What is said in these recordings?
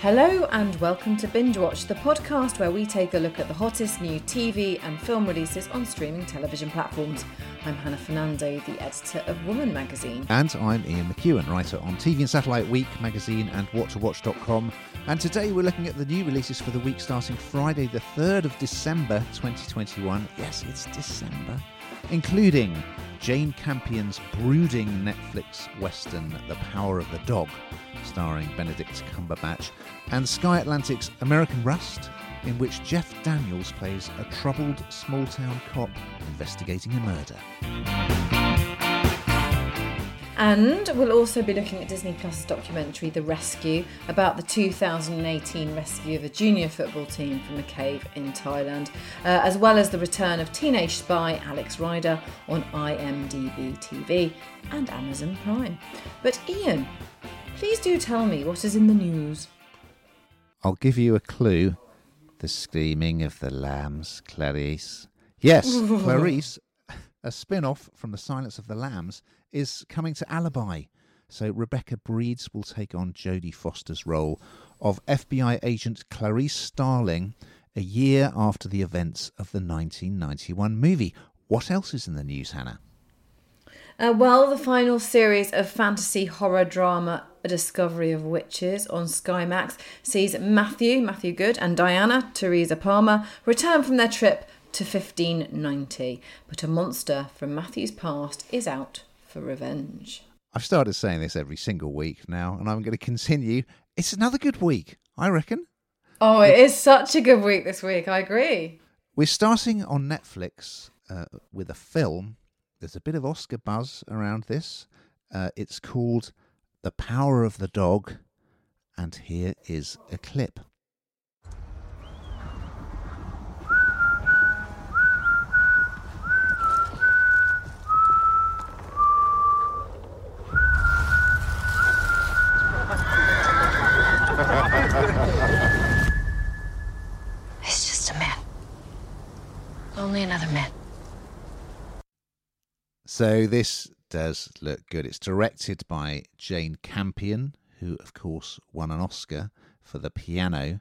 Hello and welcome to Binge Watch, the podcast where we take a look at the hottest new TV and film releases on streaming television platforms. I'm Hannah Fernando, the editor of Woman magazine. And I'm Ian McEwan, writer on TV and Satellite Week magazine and WhatToWatch.com. And today we're looking at the new releases for the week starting Friday, the 3rd of December 2021. Yes, it's December. Including Jane Campion's brooding Netflix western, The Power of the Dog starring Benedict Cumberbatch, and Sky Atlantic's American Rust, in which Jeff Daniels plays a troubled small town cop investigating a murder. And we'll also be looking at Disney Plus documentary The Rescue about the 2018 rescue of a junior football team from a cave in Thailand, uh, as well as the return of teenage spy Alex Rider on IMDb TV and Amazon Prime. But Ian, Please do tell me what is in the news. I'll give you a clue. The screaming of the lambs, Clarice. Yes, Clarice, a spin off from The Silence of the Lambs, is coming to Alibi. So Rebecca Breeds will take on Jodie Foster's role of FBI agent Clarice Starling a year after the events of the 1991 movie. What else is in the news, Hannah? Uh, well, the final series of fantasy horror drama A Discovery of Witches on Sky Max sees Matthew, Matthew Goode, and Diana, Teresa Palmer, return from their trip to 1590. But a monster from Matthew's past is out for revenge. I've started saying this every single week now, and I'm going to continue. It's another good week, I reckon. Oh, it is such a good week this week. I agree. We're starting on Netflix uh, with a film there's a bit of Oscar buzz around this. Uh, it's called The Power of the Dog, and here is a clip. It's just a man. Only another man. So this does look good. It's directed by Jane Campion, who, of course, won an Oscar for the piano,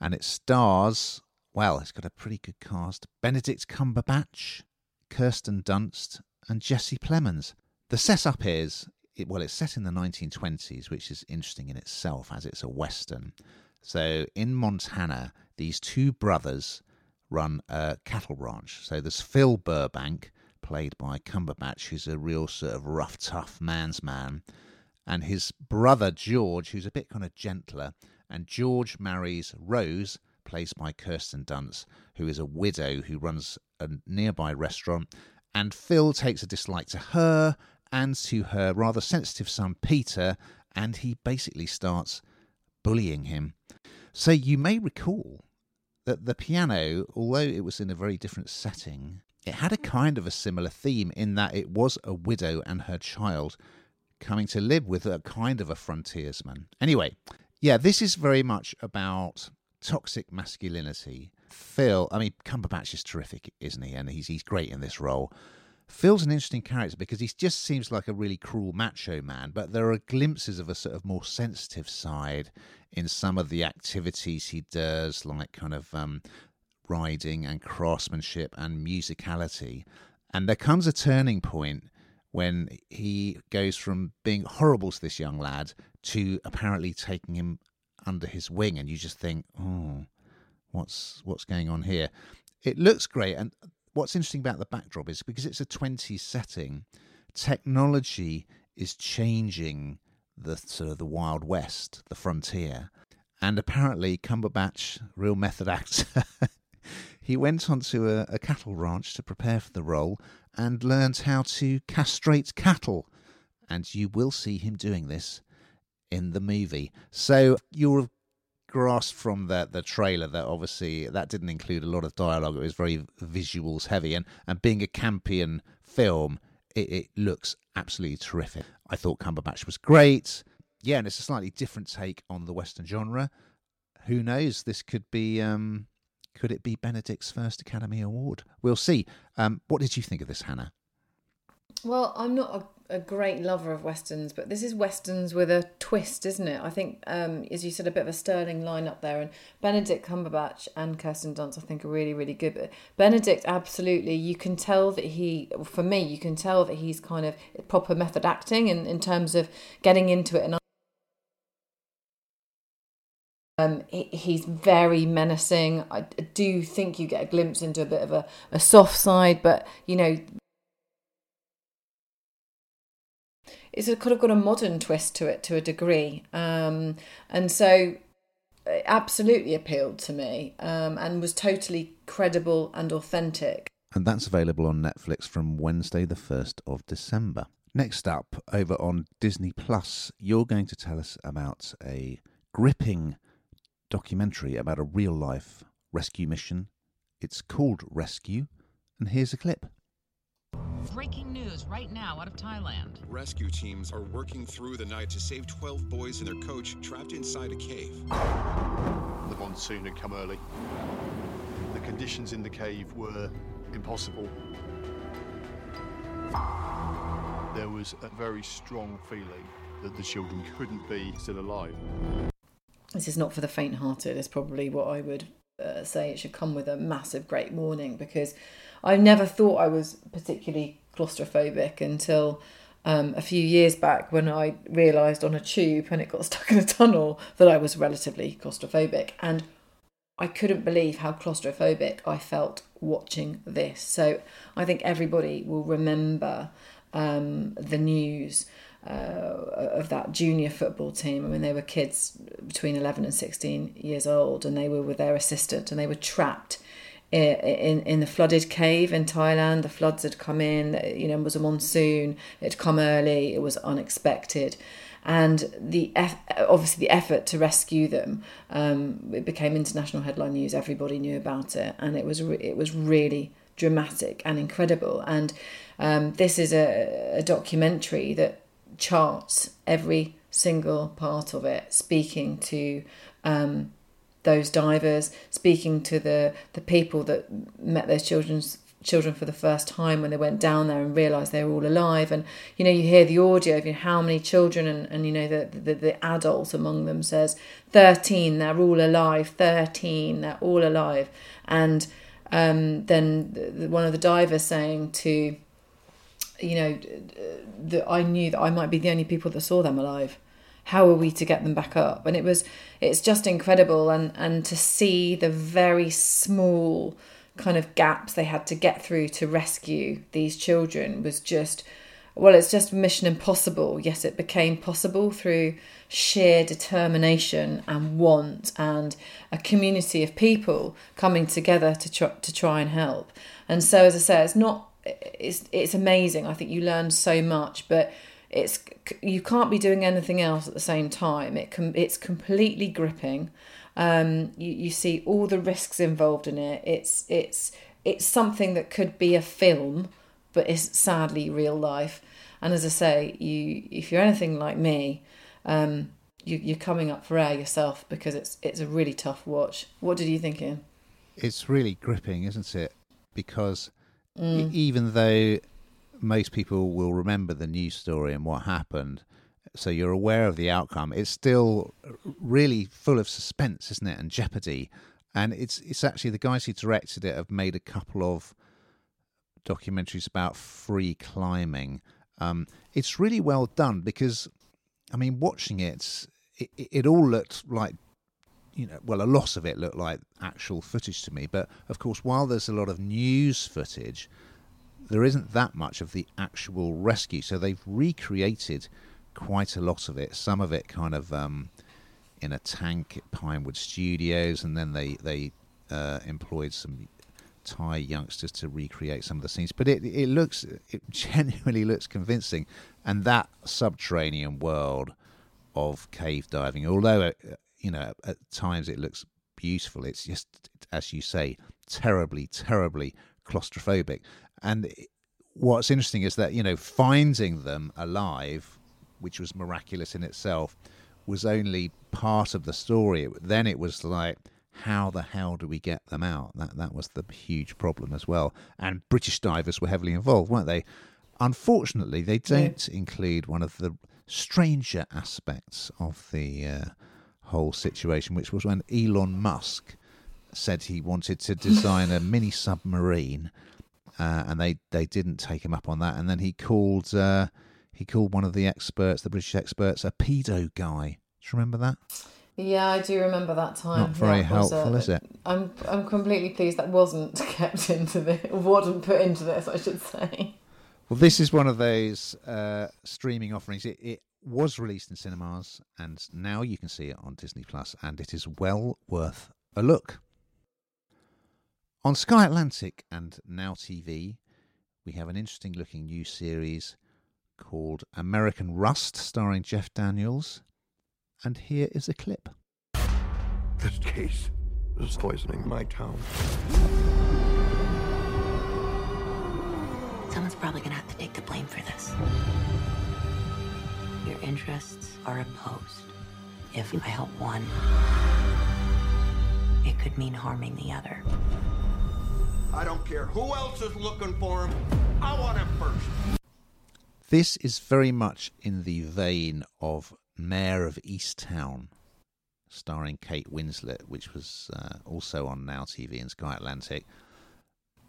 and it stars. Well, it's got a pretty good cast: Benedict Cumberbatch, Kirsten Dunst, and Jesse Plemons. The setup is it, well, it's set in the 1920s, which is interesting in itself as it's a western. So in Montana, these two brothers run a cattle ranch. So there's Phil Burbank, played by Cumberbatch, who's a real sort of rough, tough man's man, and his brother George, who's a bit kind of gentler. And George marries Rose, played by Kirsten Dunst, who is a widow who runs a nearby restaurant. And Phil takes a dislike to her and to her rather sensitive son Peter, and he basically starts bullying him. So you may recall that the piano, although it was in a very different setting, it had a kind of a similar theme in that it was a widow and her child coming to live with a kind of a frontiersman. Anyway, yeah, this is very much about toxic masculinity. Phil, I mean, Cumberbatch is terrific, isn't he? And he's he's great in this role. Phil's an interesting character because he just seems like a really cruel macho man, but there are glimpses of a sort of more sensitive side in some of the activities he does, like kind of um, riding and craftsmanship and musicality. And there comes a turning point when he goes from being horrible to this young lad to apparently taking him under his wing, and you just think, oh, what's what's going on here? It looks great, and what's interesting about the backdrop is because it's a 20s setting, technology is changing the sort of the Wild West, the frontier, and apparently Cumberbatch, real method actor, he went onto a, a cattle ranch to prepare for the role and learned how to castrate cattle. And you will see him doing this in the movie. So you'll have grasped from the, the trailer that obviously that didn't include a lot of dialogue. It was very visuals heavy. And, and being a Campion film, it, it looks absolutely terrific. I thought Cumberbatch was great. Yeah, and it's a slightly different take on the Western genre. Who knows? This could be um, could it be Benedict's first Academy Award? We'll see. Um, what did you think of this, Hannah? Well, I'm not a great lover of westerns, but this is westerns with a twist, isn't it? I think, um, as you said, a bit of a sterling lineup there, and Benedict Cumberbatch and Kirsten Dunst, I think, are really, really good. But Benedict, absolutely, you can tell that he, for me, you can tell that he's kind of proper method acting in, in terms of getting into it and. Um, he, he's very menacing. I do think you get a glimpse into a bit of a, a soft side, but you know, it's kind of got a modern twist to it to a degree, um, and so it absolutely appealed to me um, and was totally credible and authentic. And that's available on Netflix from Wednesday, the first of December. Next up, over on Disney Plus, you're going to tell us about a gripping documentary about a real life rescue mission. It's called Rescue, and here's a clip. Breaking news right now out of Thailand. Rescue teams are working through the night to save 12 boys and their coach trapped inside a cave. The monsoon had come early. The conditions in the cave were impossible. There was a very strong feeling that the children couldn't be still alive. This is not for the faint hearted, is probably what I would uh, say. It should come with a massive, great warning because I never thought I was particularly claustrophobic until um, a few years back when I realised on a tube when it got stuck in a tunnel that I was relatively claustrophobic. And I couldn't believe how claustrophobic I felt watching this. So I think everybody will remember um, the news uh, of that junior football team. I mean, they were kids between 11 and 16 years old, and they were with their assistant, and they were trapped in in the flooded cave in Thailand. The floods had come in. You know, it was a monsoon. It had come early. It was unexpected, and the obviously the effort to rescue them um, it became international headline news. Everybody knew about it, and it was re- it was really dramatic and incredible. And um, this is a, a documentary that charts every single part of it, speaking to um, those divers, speaking to the the people that met those children's children for the first time when they went down there and realized they were all alive. And you know you hear the audio of you know, how many children and, and you know the, the the adult among them says 13 they're all alive 13 they're all alive. And um, then the, the, one of the divers saying to you know that I knew that I might be the only people that saw them alive. How are we to get them back up? And it was it's just incredible. And and to see the very small kind of gaps they had to get through to rescue these children was just well it's just mission impossible. Yes it became possible through sheer determination and want and a community of people coming together to try, to try and help. And so as i say it's not it's it's amazing i think you learn so much but it's you can't be doing anything else at the same time. It can it's completely gripping. Um, you you see all the risks involved in it. It's it's it's something that could be a film, but it's sadly real life. And as I say, you if you're anything like me, um, you, you're coming up for air yourself because it's it's a really tough watch. What did you think, Ian? It's really gripping, isn't it? Because mm. even though most people will remember the news story and what happened, so you're aware of the outcome. It's still really full of suspense, isn't it, and jeopardy. And it's it's actually the guys who directed it have made a couple of documentaries about free climbing. Um, it's really well done because, I mean, watching it, it, it all looked like you know, well, a lot of it looked like actual footage to me. But of course, while there's a lot of news footage, there isn't that much of the actual rescue. So they've recreated quite a lot of it. Some of it kind of um, in a tank at Pinewood Studios, and then they they uh, employed some Thai youngsters to recreate some of the scenes. But it it looks it genuinely looks convincing, and that subterranean world of cave diving, although uh, you know at times it looks beautiful, it's just as you say terribly terribly claustrophobic. And what's interesting is that you know finding them alive, which was miraculous in itself, was only part of the story. Then it was like, how the hell do we get them out? That that was the huge problem as well. And British divers were heavily involved, weren't they? Unfortunately, they don't include one of the stranger aspects of the uh, whole situation, which was when Elon Musk said he wanted to design a mini submarine, uh, and they, they didn't take him up on that. And then he called uh, he called one of the experts, the British experts, a pedo guy. Do you remember that? Yeah, I do remember that time. Not very That helpful, a- is it? I'm I'm completely pleased that wasn't kept into this, wasn't put into this, I should say. Well, this is one of those uh, streaming offerings. It, it was released in cinemas, and now you can see it on Disney Plus, and it is well worth a look. On Sky Atlantic and Now TV, we have an interesting looking new series called American Rust, starring Jeff Daniels. And here is a clip. This case is poisoning my town. Someone's probably gonna have to take the blame for this. Your interests are opposed. If I help one, it could mean harming the other. I don't care who else is looking for him. I want him first. This is very much in the vein of Mare of Easttown, starring Kate Winslet, which was uh, also on Now TV and Sky Atlantic.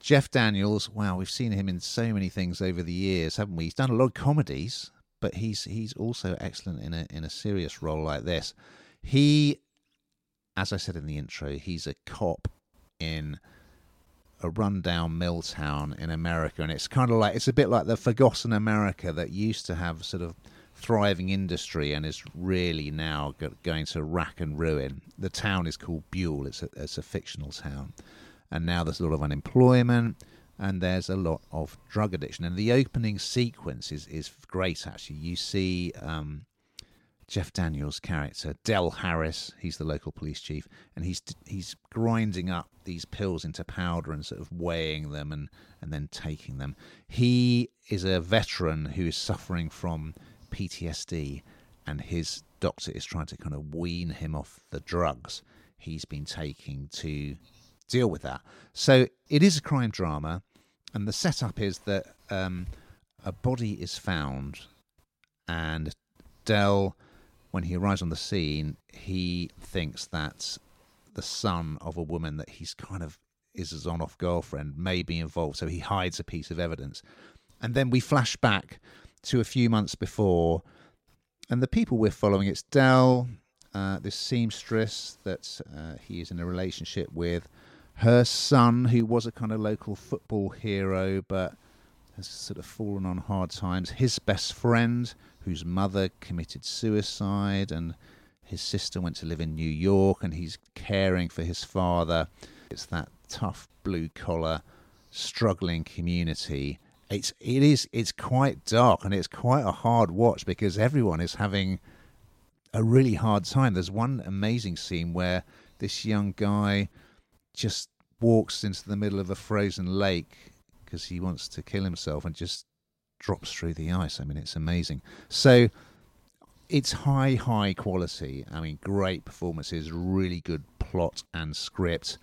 Jeff Daniels, wow, we've seen him in so many things over the years, haven't we? He's done a lot of comedies, but he's he's also excellent in a in a serious role like this. He, as I said in the intro, he's a cop in a rundown mill town in America, and it's kind of like it's a bit like the forgotten America that used to have sort of thriving industry and is really now going to rack and ruin. The town is called Buell. It's a, it's a fictional town, and now there's a lot of unemployment and there's a lot of drug addiction. And the opening sequence is is great. Actually, you see. Um, Jeff Daniels' character, Del Harris, he's the local police chief, and he's he's grinding up these pills into powder and sort of weighing them and, and then taking them. He is a veteran who is suffering from PTSD, and his doctor is trying to kind of wean him off the drugs he's been taking to deal with that. So it is a crime drama, and the setup is that um, a body is found, and Dell, when he arrives on the scene, he thinks that the son of a woman that he's kind of is his on off girlfriend may be involved, so he hides a piece of evidence. And then we flash back to a few months before, and the people we're following it's Dell, uh, this seamstress that uh, he is in a relationship with, her son, who was a kind of local football hero but has sort of fallen on hard times, his best friend, whose mother committed suicide, and his sister went to live in New York, and he's caring for his father. It's that tough blue collar, struggling community. It's it is it's quite dark and it's quite a hard watch because everyone is having a really hard time. There's one amazing scene where this young guy just walks into the middle of a frozen lake because he wants to kill himself and just drops through the ice. I mean, it's amazing. So it's high, high quality. I mean, great performances, really good plot and script.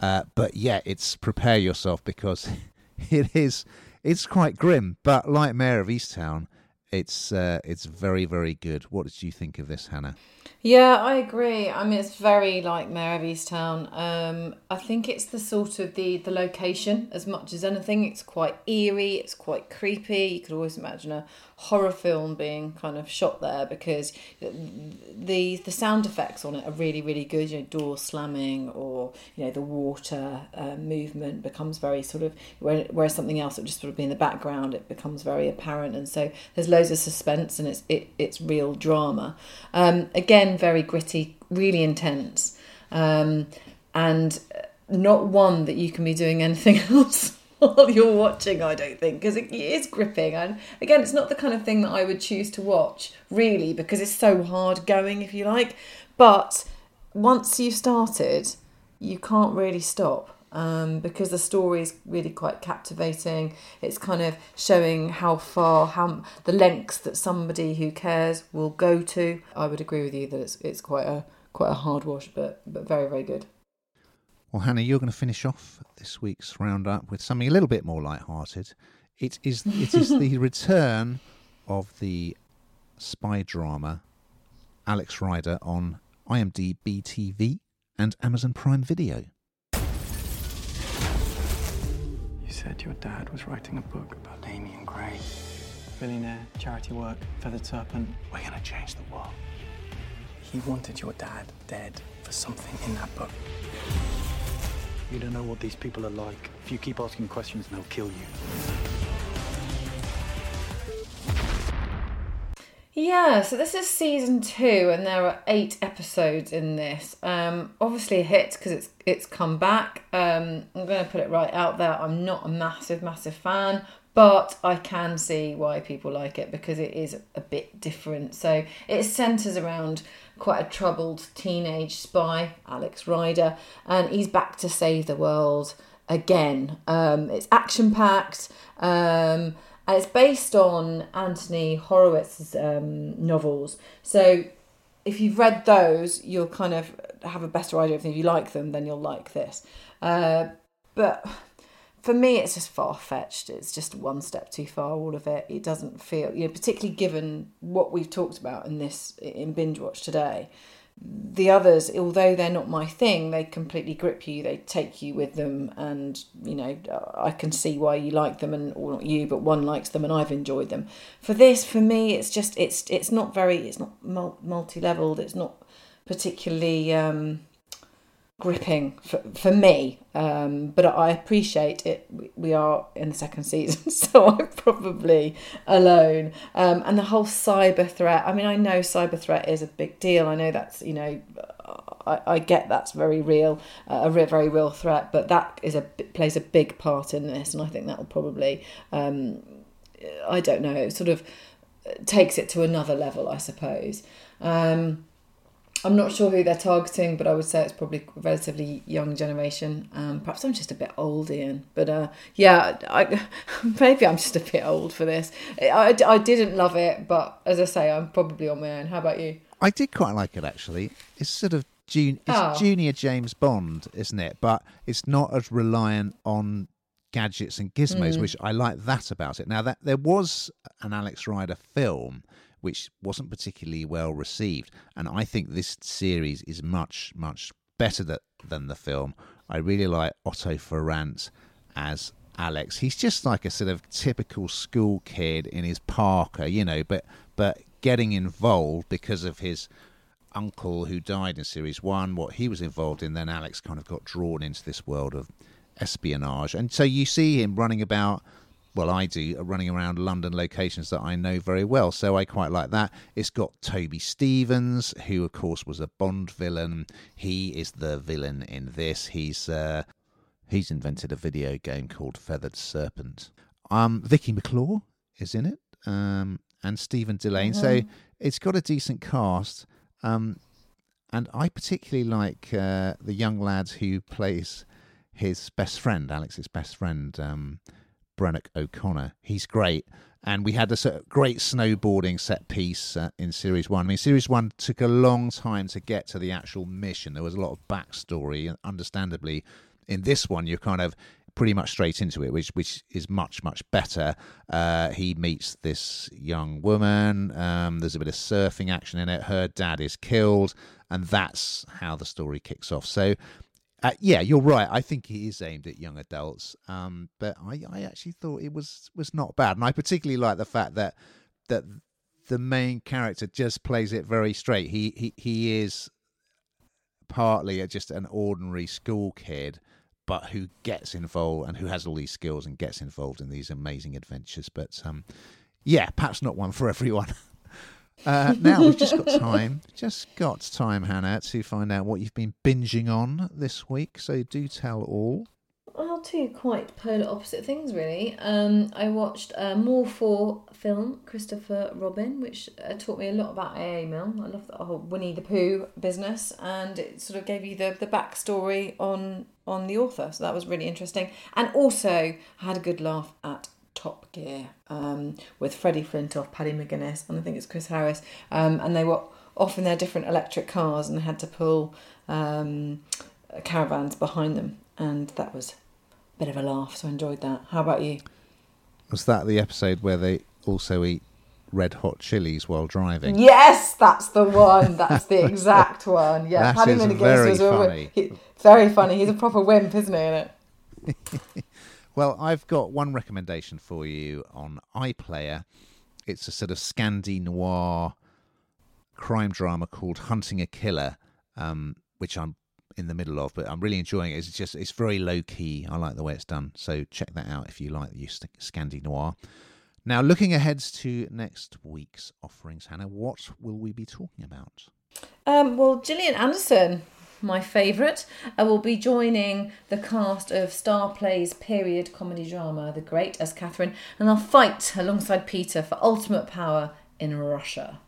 Uh, but yeah, it's prepare yourself because it is it's quite grim. But like Mare of Easttown, it's uh, it's very, very good. What did you think of this, Hannah? Yeah, I agree. I mean, it's very like Mare of Easttown. Um, I think it's the sort of the the location as much as anything. It's quite eerie. It's quite creepy. You could always imagine a horror film being kind of shot there because the the sound effects on it are really really good. You know, door slamming or you know the water uh, movement becomes very sort of where- something else that just sort of be in the background, it becomes very apparent. And so there's loads of suspense and it's it, it's real drama. Um, again, very gritty, really intense, um, and not one that you can be doing anything else while you're watching. I don't think because it is gripping. And again, it's not the kind of thing that I would choose to watch really because it's so hard going, if you like. But once you've started, you can't really stop. Um, because the story is really quite captivating. It's kind of showing how far, how the lengths that somebody who cares will go to. I would agree with you that it's it's quite a quite a hard watch, but but very very good. Well, Hannah, you're going to finish off this week's roundup with something a little bit more light-hearted. It is it is the return of the spy drama Alex Rider on IMDb TV and Amazon Prime Video. You said your dad was writing a book about Damian Cray. Billionaire, charity work, feathered serpent. We're going to change the world. He wanted your dad dead for something in that book. You don't know what these people are like. If you keep asking questions, they'll kill you. Yeah, so this is season two, and there are eight episodes in this. Um, obviously a hit because it's it's come back. Um, I'm going to put it right out there. I'm not a massive, massive fan, but I can see why people like it because it is a bit different. So it centres around quite a troubled teenage spy, Alex Rider, and he's back to save the world again. Um, it's action packed. Um, and it's based on Anthony Horowitz's um, novels. So if you've read those, you'll kind of have a better idea of. If you like them, then you'll like this. Uh, but for me, it's just far fetched. It's just one step too far. All of it. It doesn't feel, you know, particularly given what we've talked about in this in binge watch today the others, although they're not my thing, they completely grip you. They take you with them, and you know I can see why you like them, and or not you, but one likes them, and I've enjoyed them. For this, for me, it's just it's it's not very it's not multi leveled. It's not particularly um, gripping for, for me um, but i appreciate it. We are in the second season so i'm probably alone. Um, and the whole cyber threat i mean i know cyber threat is a big deal. I know that's you know i, I get that's very real uh, a very real threat but that is a plays a big part in this and i think that will probably um, i don't know sort of takes it to another level i suppose. Um, I'm not sure who they're targeting, but I would say it's probably a relatively young generation. Um, perhaps I'm just a bit old, Ian. But uh, yeah, I, maybe I'm just a bit old for this. I, I didn't love it, but as I say, I'm probably on my own. How about you? I did quite like it actually. It's sort of jun- it's oh. junior James Bond, isn't it? But it's not as reliant on gadgets and gizmos, mm. which I like that about it. Now that there was an Alex Rider film which wasn't particularly well received. And I think this series is much, much better than the film. I really like Otto Farrant as Alex. He's just like a sort of typical school kid in his Parker, you know, but but getting involved because of his uncle who died in series one, what he was involved in, then Alex kind of got drawn into this world of espionage. And so you see him running about well, I do, running around London locations that I know very well. So I quite like that. It's got Toby Stephens, who, of course, was a Bond villain. He is the villain in this. He's uh, he's invented a video game called Feathered Serpent. Um, Vicky McClure is in it, um, and Stephen Dillane. Mm-hmm. So it's got a decent cast. Um, and I particularly like uh, the young lad who plays his best friend, Alex's best friend. Um, Brenock O'Connor. He's great. And we had a great snowboarding set piece uh, in Series 1. I mean, Series 1 took a long time to get to the actual mission. There was a lot of backstory, and understandably, in this one, you're kind of pretty much straight into it, which which is much much better. Uh, he meets this young woman. Um, there's a bit of surfing action in it. Her dad is killed, and that's how the story kicks off. So uh, yeah, you're right. I think it is aimed at young adults, um, but I, I actually thought it was was not bad, and I particularly like the fact that that the main character just plays it very straight. He he he is partly just an ordinary school kid, but who gets involved and who has all these skills and gets involved in these amazing adventures. But um, yeah, perhaps not one for everyone. Uh, now we've just got time, just got time, Hannah, to find out what you've been binging on this week. So do tell all. Well, two quite polar opposite things, really. Um, I watched a More4 film, Christopher Robin, which uh, taught me a lot about AA Milne. I love the whole Winnie the Pooh business, and it sort of gave you the, the backstory on on the author. So that was really interesting. And also, I had a good laugh at Top Gear um, with Freddie Flintoff, Paddy McGuinness, and I think it's Chris Harris. Um, and they were off in their different electric cars and had to pull um, caravans behind them. And that was a bit of a laugh, so I enjoyed that. How about you? Was that the episode where they also eat red hot chilies while driving? Yes, that's the one. That's the exact one. Yeah, That Paddy is very was a very funny. He's a proper wimp, isn't he? In it. Well, I've got one recommendation for you on iPlayer. It's a sort of Scandi noir crime drama called Hunting a Killer, um, which I'm in the middle of, but I'm really enjoying it. It's just it's very low key. I like the way it's done. So check that out if you like the Scandi noir. Now, looking ahead to next week's offerings, Hannah, what will we be talking about? Um, well, Gillian Anderson, my favourite, I will be joining the cast of StarzPlay's period comedy drama The Great as Catherine, and I'll fight alongside Peter for ultimate power in Russia.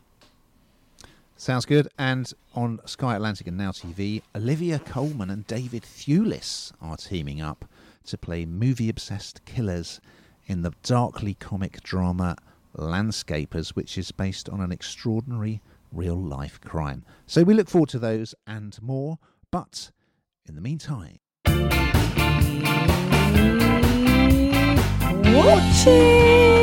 Sounds good. And on Sky Atlantic and Now TV, Olivia Colman and David Thewlis are teaming up to play movie obsessed killers in the darkly comic drama Landscapers, which is based on an extraordinary real life crime. So we look forward to those and more. But in the meantime, Watching!